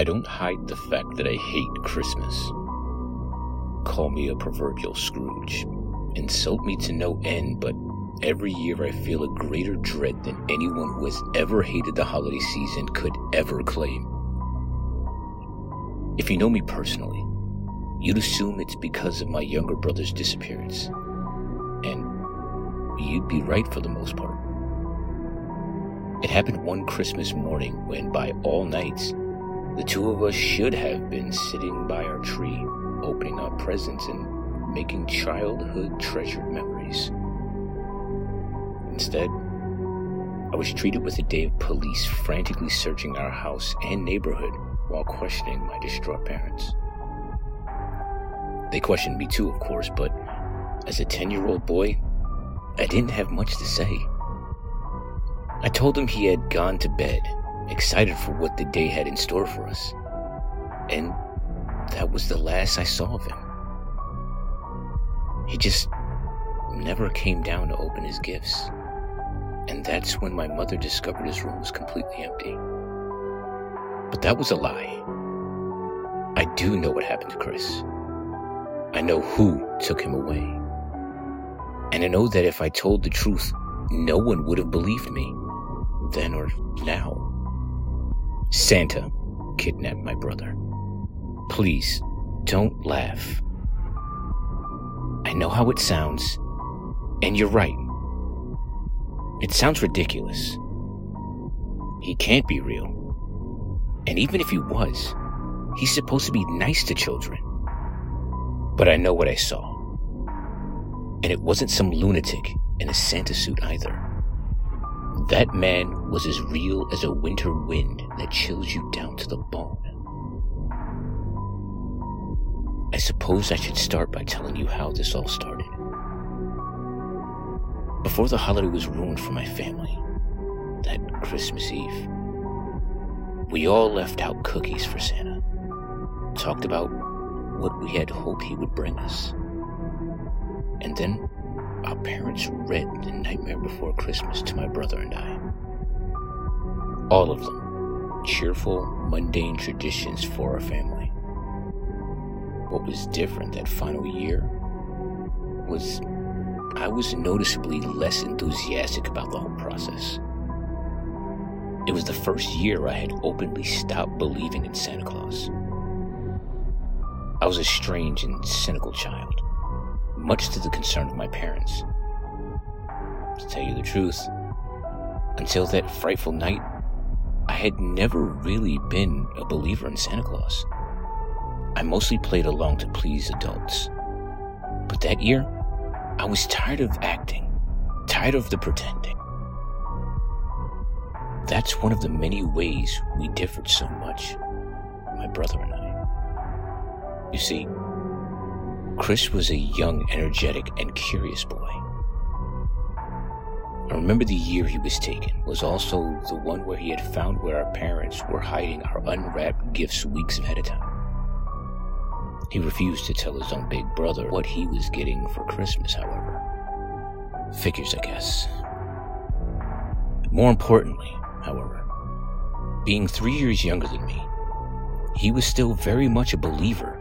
I don't hide the fact that I hate Christmas. Call me a proverbial Scrooge. Insult me to no end, but every year I feel a greater dread than anyone who has ever hated the holiday season could ever claim. If you know me personally, you'd assume it's because of my younger brother's disappearance. And you'd be right for the most part. It happened one Christmas morning when, by all nights, the two of us should have been sitting by our tree, opening our presents and making childhood treasured memories. Instead, I was treated with a day of police frantically searching our house and neighborhood while questioning my distraught parents. They questioned me too, of course, but as a 10 year old boy, I didn't have much to say. I told him he had gone to bed, excited for what the day had in store for us. And that was the last I saw of him. He just never came down to open his gifts. And that's when my mother discovered his room was completely empty. But that was a lie. I do know what happened to Chris. I know who took him away. And I know that if I told the truth, no one would have believed me then or now. Santa kidnapped my brother. Please, don't laugh. I know how it sounds, and you're right. It sounds ridiculous. He can't be real. And even if he was, he's supposed to be nice to children. But I know what I saw. And it wasn't some lunatic in a Santa suit either. That man was as real as a winter wind that chills you down to the bone. I suppose I should start by telling you how this all started. Before the holiday was ruined for my family, that Christmas Eve, we all left out cookies for Santa, talked about what we had hoped he would bring us. And then our parents read The Nightmare Before Christmas to my brother and I. All of them cheerful, mundane traditions for our family. What was different that final year was I was noticeably less enthusiastic about the whole process. It was the first year I had openly stopped believing in Santa Claus. I was a strange and cynical child much to the concern of my parents. To tell you the truth, until that frightful night, I had never really been a believer in Santa Claus. I mostly played along to please adults. But that year, I was tired of acting, tired of the pretending. That's one of the many ways we differed so much, my brother and I. You see, Chris was a young, energetic, and curious boy. I remember the year he was taken was also the one where he had found where our parents were hiding our unwrapped gifts weeks ahead of time. He refused to tell his own big brother what he was getting for Christmas, however. Figures, I guess. More importantly, however, being three years younger than me, he was still very much a believer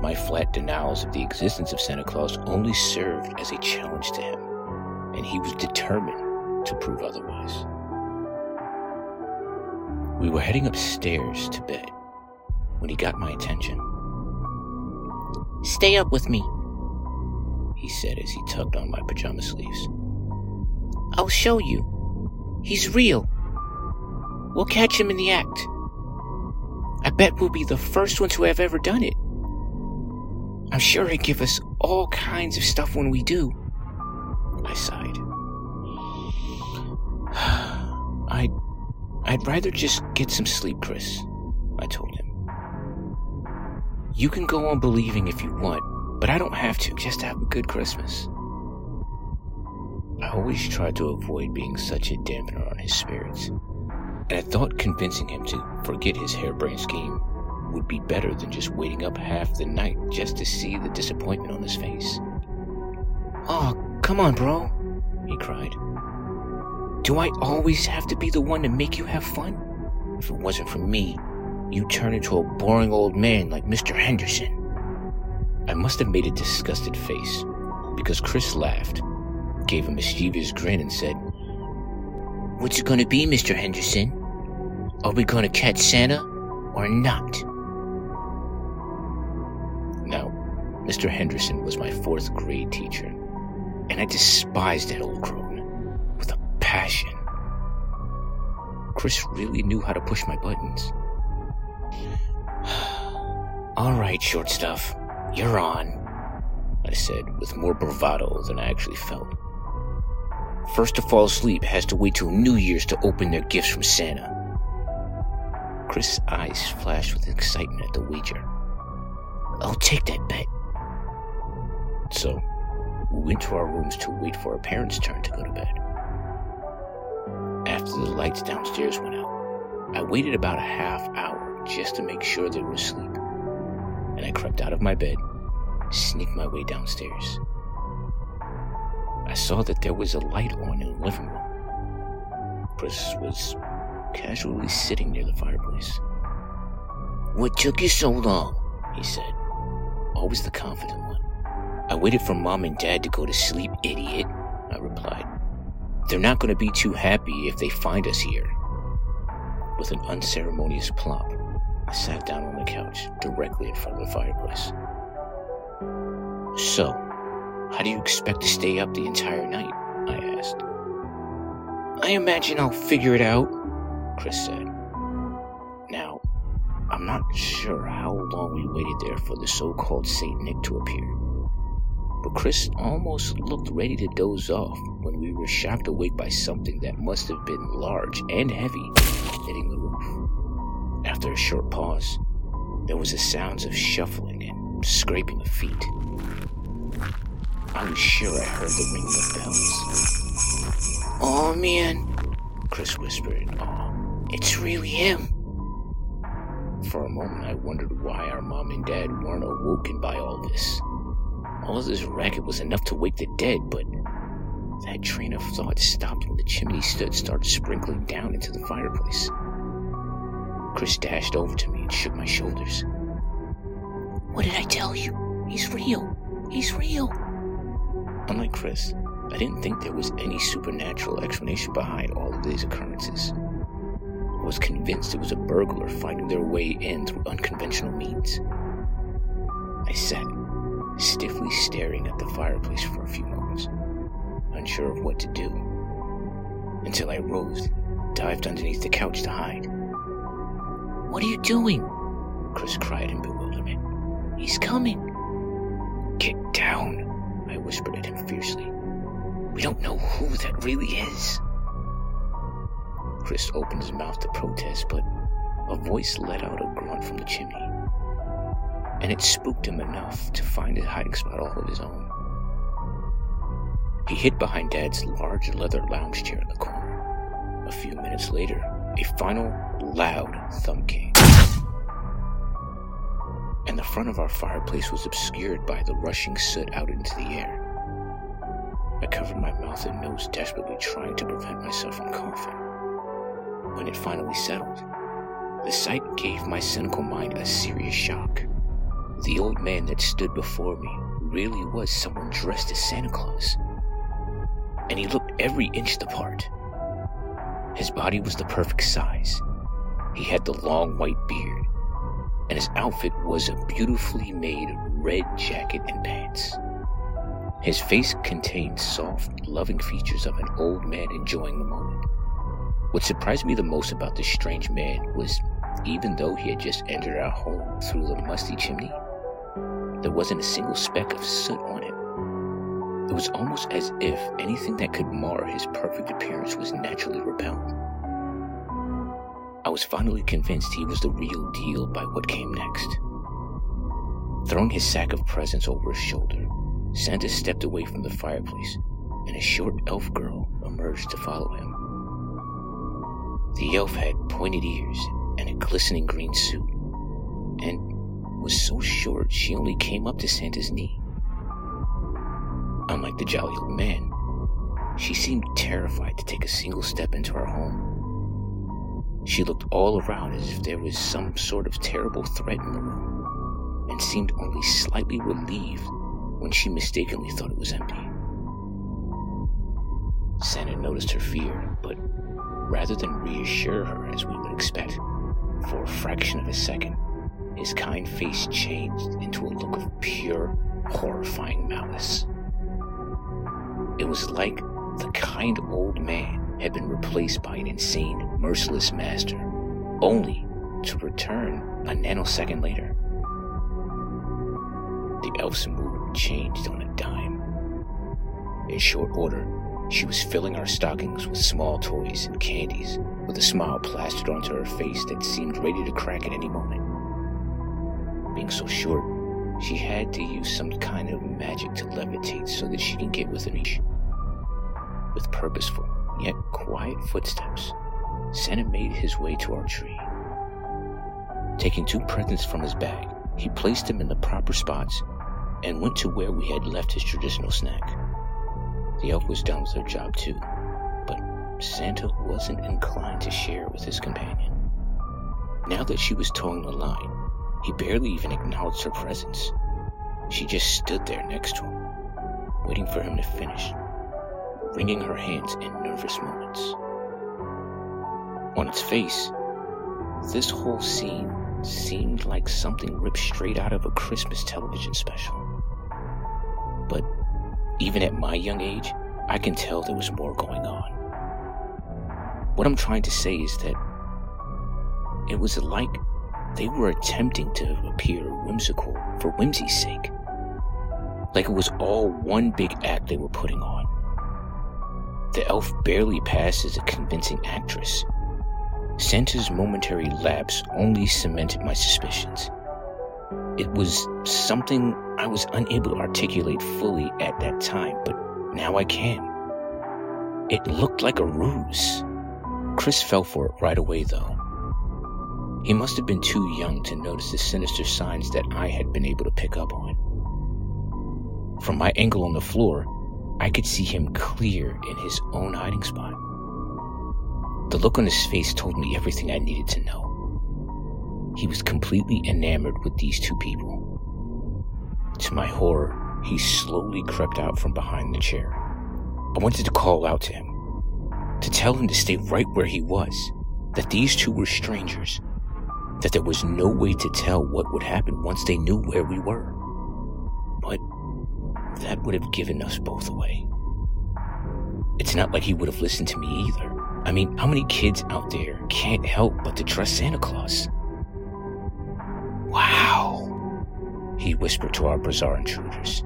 my flat denials of the existence of Santa Claus only served as a challenge to him, and he was determined to prove otherwise. We were heading upstairs to bed when he got my attention. Stay up with me, he said as he tugged on my pajama sleeves. I'll show you. He's real. We'll catch him in the act. I bet we'll be the first ones who have ever done it. I'm sure he'd give us all kinds of stuff when we do. I sighed. I'd, I'd rather just get some sleep, Chris, I told him. You can go on believing if you want, but I don't have to just have a good Christmas. I always tried to avoid being such a dampener on his spirits, and I thought convincing him to forget his harebrained scheme would be better than just waiting up half the night just to see the disappointment on his face. Oh, come on, bro, he cried. Do I always have to be the one to make you have fun? If it wasn't for me, you'd turn into a boring old man like Mr. Henderson. I must have made a disgusted face because Chris laughed, gave a mischievous grin, and said, What's it gonna be, Mr. Henderson? Are we gonna catch Santa or not? Mr. Henderson was my fourth grade teacher, and I despised that old crone with a passion. Chris really knew how to push my buttons. All right, short stuff. You're on, I said with more bravado than I actually felt. First to fall asleep has to wait till New Year's to open their gifts from Santa. Chris' eyes flashed with excitement at the wager. I'll take that bet. So, we went to our rooms to wait for our parents' turn to go to bed. After the lights downstairs went out, I waited about a half hour just to make sure they were asleep. And I crept out of my bed, sneaked my way downstairs. I saw that there was a light on in the living room. Chris was casually sitting near the fireplace. What took you so long? he said, always the confident one. I waited for mom and dad to go to sleep, idiot, I replied. They're not going to be too happy if they find us here. With an unceremonious plop, I sat down on the couch directly in front of the fireplace. So, how do you expect to stay up the entire night? I asked. I imagine I'll figure it out, Chris said. Now, I'm not sure how long we waited there for the so called St. Nick to appear. But Chris almost looked ready to doze off when we were shocked awake by something that must have been large and heavy hitting the roof. After a short pause, there was the sounds of shuffling and scraping of feet. I was sure I heard the ringing of bells. Oh man, Chris whispered awe. It's really him. For a moment, I wondered why our mom and dad weren't awoken by all this. All this racket was enough to wake the dead, but that train of thought stopped when the chimney stood started sprinkling down into the fireplace. Chris dashed over to me and shook my shoulders. What did I tell you? He's real. He's real. Unlike Chris, I didn't think there was any supernatural explanation behind all of these occurrences. I was convinced it was a burglar finding their way in through unconventional means. I sat, stiffly staring at the fireplace for a few moments, unsure of what to do, until I rose, dived underneath the couch to hide. What are you doing? Chris cried in bewilderment. He's coming. Get down, I whispered at him fiercely. We don't know who that really is. Chris opened his mouth to protest, but a voice let out a grunt from the chimney. And it spooked him enough to find a hiding spot all of his own. He hid behind Dad's large leather lounge chair in the corner. A few minutes later, a final loud thump came. And the front of our fireplace was obscured by the rushing soot out into the air. I covered my mouth and nose, desperately trying to prevent myself from coughing. When it finally settled, the sight gave my cynical mind a serious shock. The old man that stood before me really was someone dressed as Santa Claus. And he looked every inch the part. His body was the perfect size. He had the long white beard, and his outfit was a beautifully made red jacket and pants. His face contained soft, loving features of an old man enjoying the moment. What surprised me the most about this strange man was even though he had just entered our home through the musty chimney, there wasn't a single speck of soot on it. It was almost as if anything that could mar his perfect appearance was naturally repelled. I was finally convinced he was the real deal by what came next. Throwing his sack of presents over his shoulder, Santa stepped away from the fireplace, and a short elf girl emerged to follow him. The elf had pointed ears and a glistening green suit, and was so short she only came up to Santa's knee. Unlike the jolly old man, she seemed terrified to take a single step into our home. She looked all around as if there was some sort of terrible threat in the room, and seemed only slightly relieved when she mistakenly thought it was empty. Santa noticed her fear, but rather than reassure her as we would expect, for a fraction of a second, his kind face changed into a look of pure, horrifying malice. It was like the kind old man had been replaced by an insane, merciless master, only to return a nanosecond later. The elf's mood changed on a dime. In short order, she was filling our stockings with small toys and candies, with a smile plastered onto her face that seemed ready to crack at any moment. So short, she had to use some kind of magic to levitate so that she can get within reach. With purposeful, yet quiet footsteps, Santa made his way to our tree. Taking two presents from his bag, he placed them in the proper spots and went to where we had left his traditional snack. The elf was done with her job too, but Santa wasn't inclined to share with his companion. Now that she was toeing the line, he barely even acknowledged her presence. She just stood there next to him, waiting for him to finish, wringing her hands in nervous moments. On its face, this whole scene seemed like something ripped straight out of a Christmas television special. But even at my young age, I can tell there was more going on. What I'm trying to say is that it was like they were attempting to appear whimsical for whimsy's sake. Like it was all one big act they were putting on. The elf barely passed as a convincing actress. Santa's momentary lapse only cemented my suspicions. It was something I was unable to articulate fully at that time, but now I can. It looked like a ruse. Chris fell for it right away, though. He must have been too young to notice the sinister signs that I had been able to pick up on. From my angle on the floor, I could see him clear in his own hiding spot. The look on his face told me everything I needed to know. He was completely enamored with these two people. To my horror, he slowly crept out from behind the chair. I wanted to call out to him, to tell him to stay right where he was, that these two were strangers, that there was no way to tell what would happen once they knew where we were. But that would have given us both away. It's not like he would have listened to me either. I mean, how many kids out there can't help but to trust Santa Claus? Wow, he whispered to our bizarre intruders.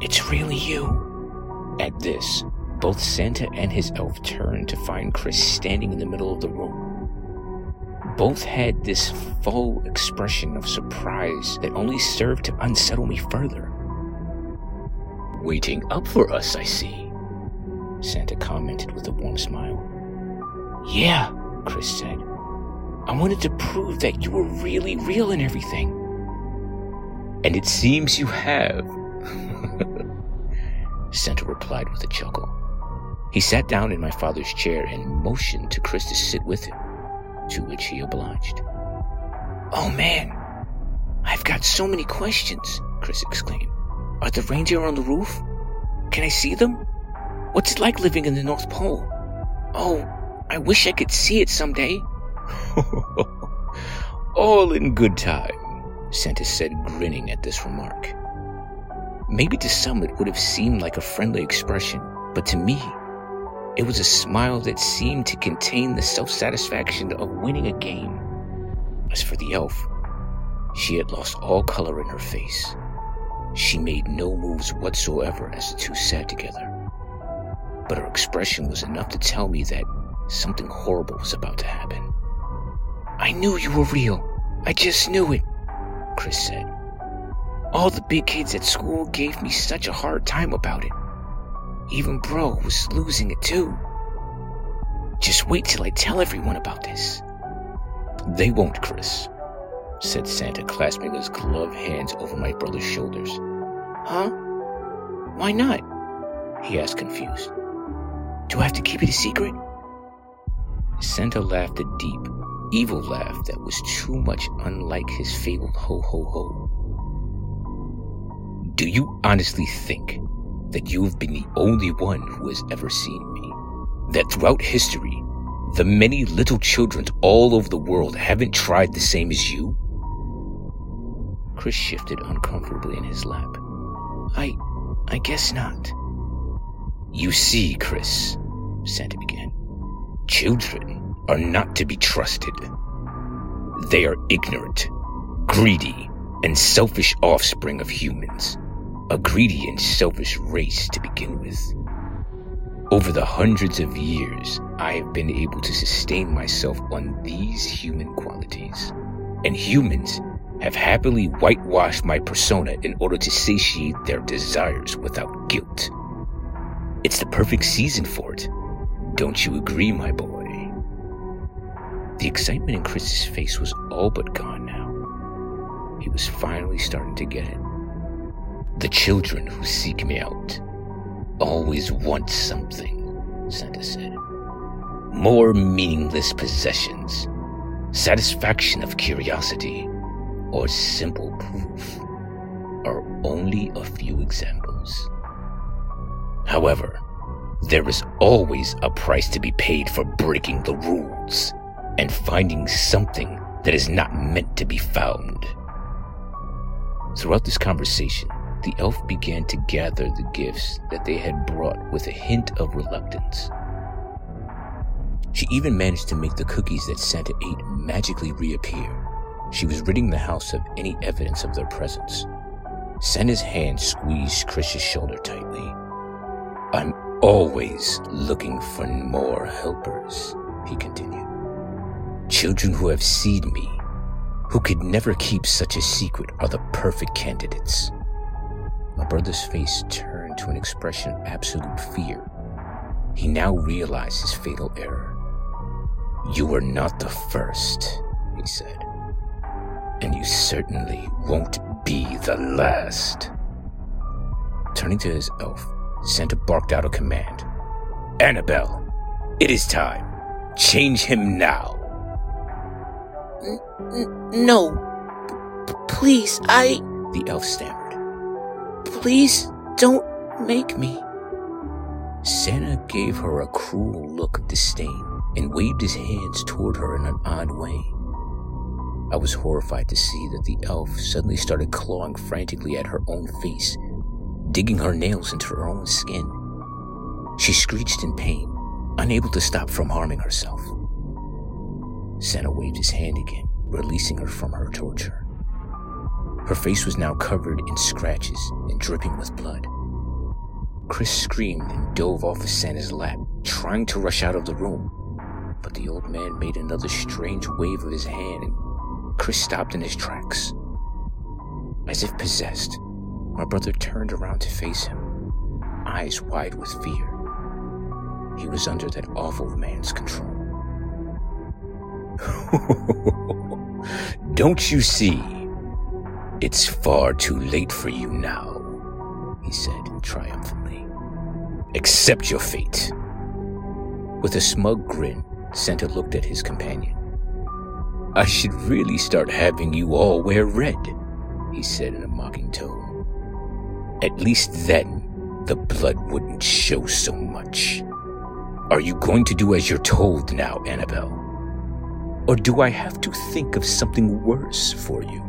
It's really you. At this, both Santa and his elf turned to find Chris standing in the middle of the room. Both had this full expression of surprise that only served to unsettle me further. Waiting up for us, I see, Santa commented with a warm smile. Yeah, Chris said. I wanted to prove that you were really real and everything. And it seems you have. Santa replied with a chuckle. He sat down in my father's chair and motioned to Chris to sit with him, to which he obliged. Oh man, I've got so many questions, Chris exclaimed. Are the reindeer on the roof? Can I see them? What's it like living in the North Pole? Oh, I wish I could see it someday. All in good time, Santa said, grinning at this remark. Maybe to some it would have seemed like a friendly expression, but to me, it was a smile that seemed to contain the self satisfaction of winning a game. As for the elf, she had lost all color in her face. She made no moves whatsoever as the two sat together. But her expression was enough to tell me that something horrible was about to happen. I knew you were real. I just knew it, Chris said. All the big kids at school gave me such a hard time about it. Even Bro was losing it too. Just wait till I tell everyone about this. They won't, Chris, said Santa, clasping his gloved hands over my brother's shoulders. Huh? Why not? He asked, confused. Do I have to keep it a secret? Santa laughed a deep, evil laugh that was too much unlike his fabled ho ho ho. Do you honestly think that you have been the only one who has ever seen me? That throughout history, the many little children all over the world haven't tried the same as you? Chris shifted uncomfortably in his lap. I. I guess not. You see, Chris, Santa began, children are not to be trusted. They are ignorant, greedy, and selfish offspring of humans. A greedy and selfish race to begin with. Over the hundreds of years, I have been able to sustain myself on these human qualities. And humans have happily whitewashed my persona in order to satiate their desires without guilt. It's the perfect season for it. Don't you agree, my boy? The excitement in Chris's face was all but gone now. He was finally starting to get it. The children who seek me out always want something, Santa said. More meaningless possessions, satisfaction of curiosity, or simple proof are only a few examples. However, there is always a price to be paid for breaking the rules and finding something that is not meant to be found. Throughout this conversation, the elf began to gather the gifts that they had brought with a hint of reluctance. She even managed to make the cookies that Santa ate magically reappear. She was ridding the house of any evidence of their presence. Santa's hand squeezed Chris's shoulder tightly. I'm always looking for more helpers, he continued. Children who have seen me, who could never keep such a secret, are the perfect candidates. My brother's face turned to an expression of absolute fear. He now realized his fatal error. You are not the first, he said. And you certainly won't be the last. Turning to his elf, Santa barked out a command. Annabelle, it is time. Change him now. N- n- no. P- please, I. The elf stammered. Please don't make me. Santa gave her a cruel look of disdain and waved his hands toward her in an odd way. I was horrified to see that the elf suddenly started clawing frantically at her own face, digging her nails into her own skin. She screeched in pain, unable to stop from harming herself. Santa waved his hand again, releasing her from her torture. Her face was now covered in scratches and dripping with blood. Chris screamed and dove off of Santa's lap, trying to rush out of the room. But the old man made another strange wave of his hand and Chris stopped in his tracks. As if possessed, my brother turned around to face him, eyes wide with fear. He was under that awful man's control. Don't you see? It's far too late for you now, he said triumphantly. Accept your fate. With a smug grin, Santa looked at his companion. I should really start having you all wear red, he said in a mocking tone. At least then, the blood wouldn't show so much. Are you going to do as you're told now, Annabelle? Or do I have to think of something worse for you?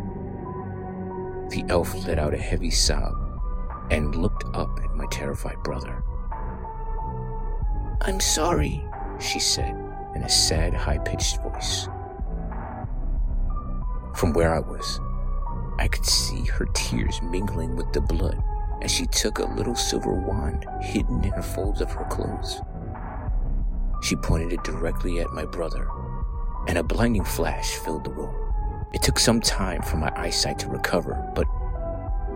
Elf let out a heavy sob and looked up at my terrified brother. I'm sorry, she said in a sad, high pitched voice. From where I was, I could see her tears mingling with the blood as she took a little silver wand hidden in the folds of her clothes. She pointed it directly at my brother, and a blinding flash filled the room. It took some time for my eyesight to recover, but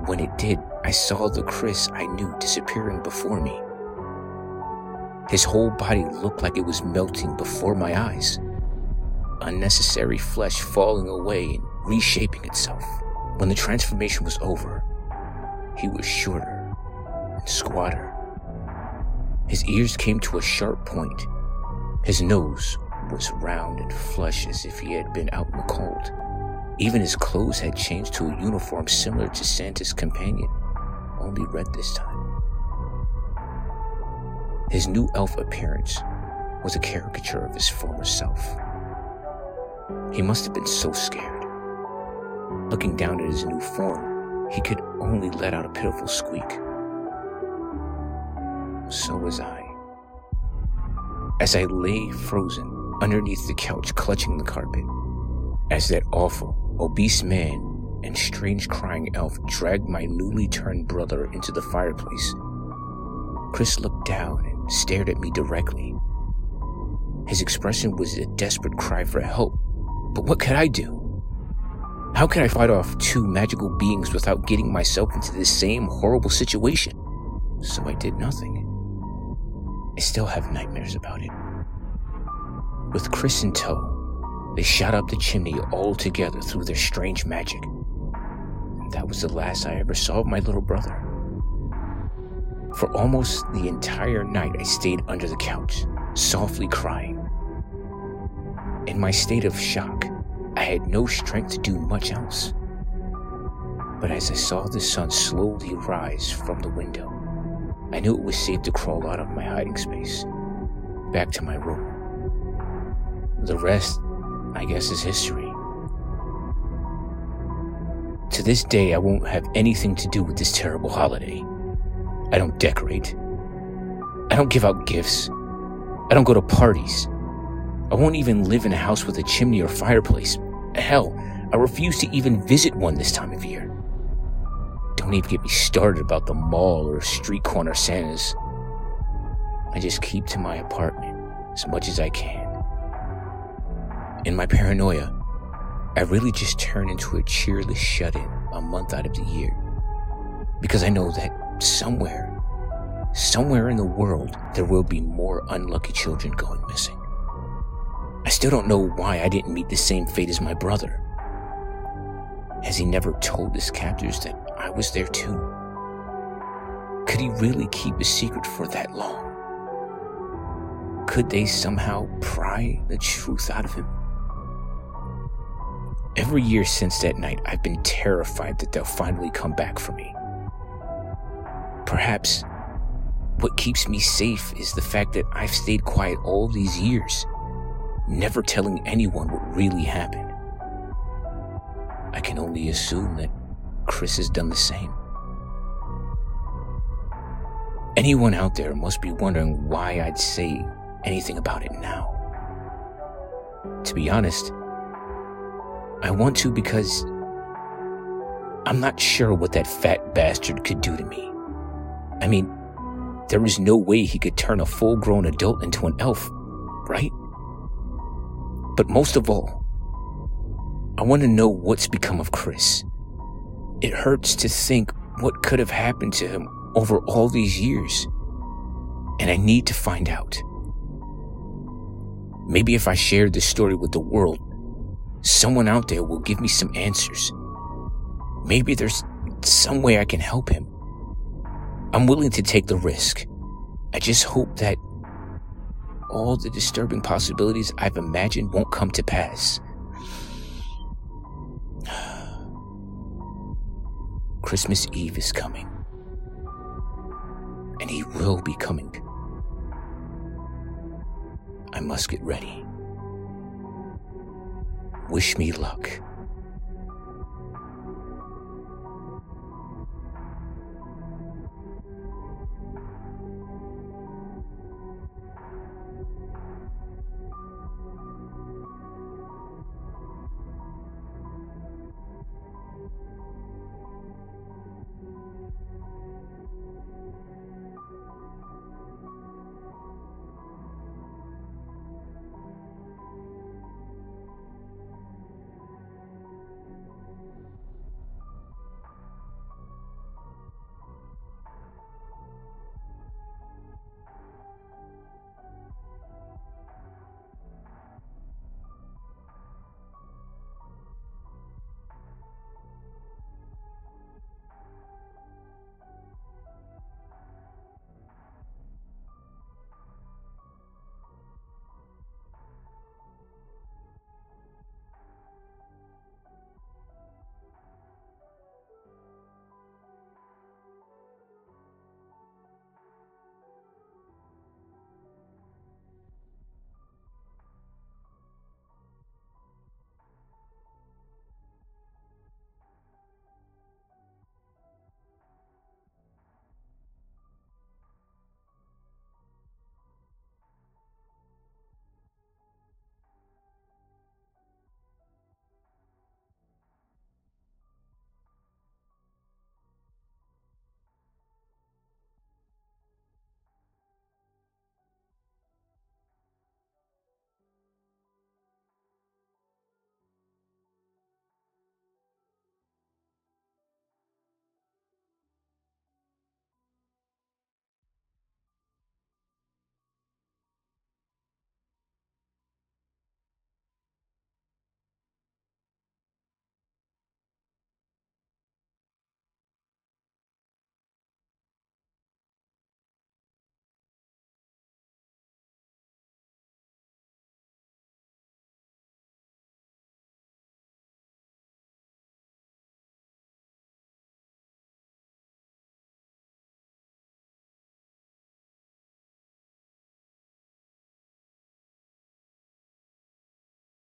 when it did, I saw the Chris I knew disappearing before me. His whole body looked like it was melting before my eyes. Unnecessary flesh falling away and reshaping itself. When the transformation was over, he was shorter and squatter. His ears came to a sharp point, his nose was round and flush as if he had been out in the cold. Even his clothes had changed to a uniform similar to Santa's companion, only red this time. His new elf appearance was a caricature of his former self. He must have been so scared. Looking down at his new form, he could only let out a pitiful squeak. So was I. As I lay frozen underneath the couch, clutching the carpet, as that awful, obese man and strange crying elf dragged my newly turned brother into the fireplace, Chris looked down and stared at me directly. His expression was a desperate cry for help, but what could I do? How could I fight off two magical beings without getting myself into the same horrible situation? So I did nothing. I still have nightmares about it. With Chris in tow, they shot up the chimney all together through their strange magic. And that was the last I ever saw of my little brother. For almost the entire night, I stayed under the couch, softly crying. In my state of shock, I had no strength to do much else. But as I saw the sun slowly rise from the window, I knew it was safe to crawl out of my hiding space, back to my room. The rest, I guess, is history. To this day, I won't have anything to do with this terrible holiday. I don't decorate. I don't give out gifts. I don't go to parties. I won't even live in a house with a chimney or fireplace. Hell, I refuse to even visit one this time of year. Don't even get me started about the mall or street corner Santas. I just keep to my apartment as much as I can. In my paranoia, I really just turn into a cheerless shut in a month out of the year. Because I know that somewhere, somewhere in the world, there will be more unlucky children going missing. I still don't know why I didn't meet the same fate as my brother. Has he never told his captors that I was there too? Could he really keep a secret for that long? Could they somehow pry the truth out of him? Every year since that night, I've been terrified that they'll finally come back for me. Perhaps what keeps me safe is the fact that I've stayed quiet all these years never telling anyone what really happened. I can only assume that Chris has done the same. Anyone out there must be wondering why I'd say anything about it now. To be honest, I want to because I'm not sure what that fat bastard could do to me. I mean, there is no way he could turn a full grown adult into an elf, right? But most of all, I want to know what's become of Chris. It hurts to think what could have happened to him over all these years. And I need to find out. Maybe if I share this story with the world, someone out there will give me some answers. Maybe there's some way I can help him. I'm willing to take the risk. I just hope that all the disturbing possibilities I've imagined won't come to pass. Christmas Eve is coming. And he will be coming. I must get ready. Wish me luck.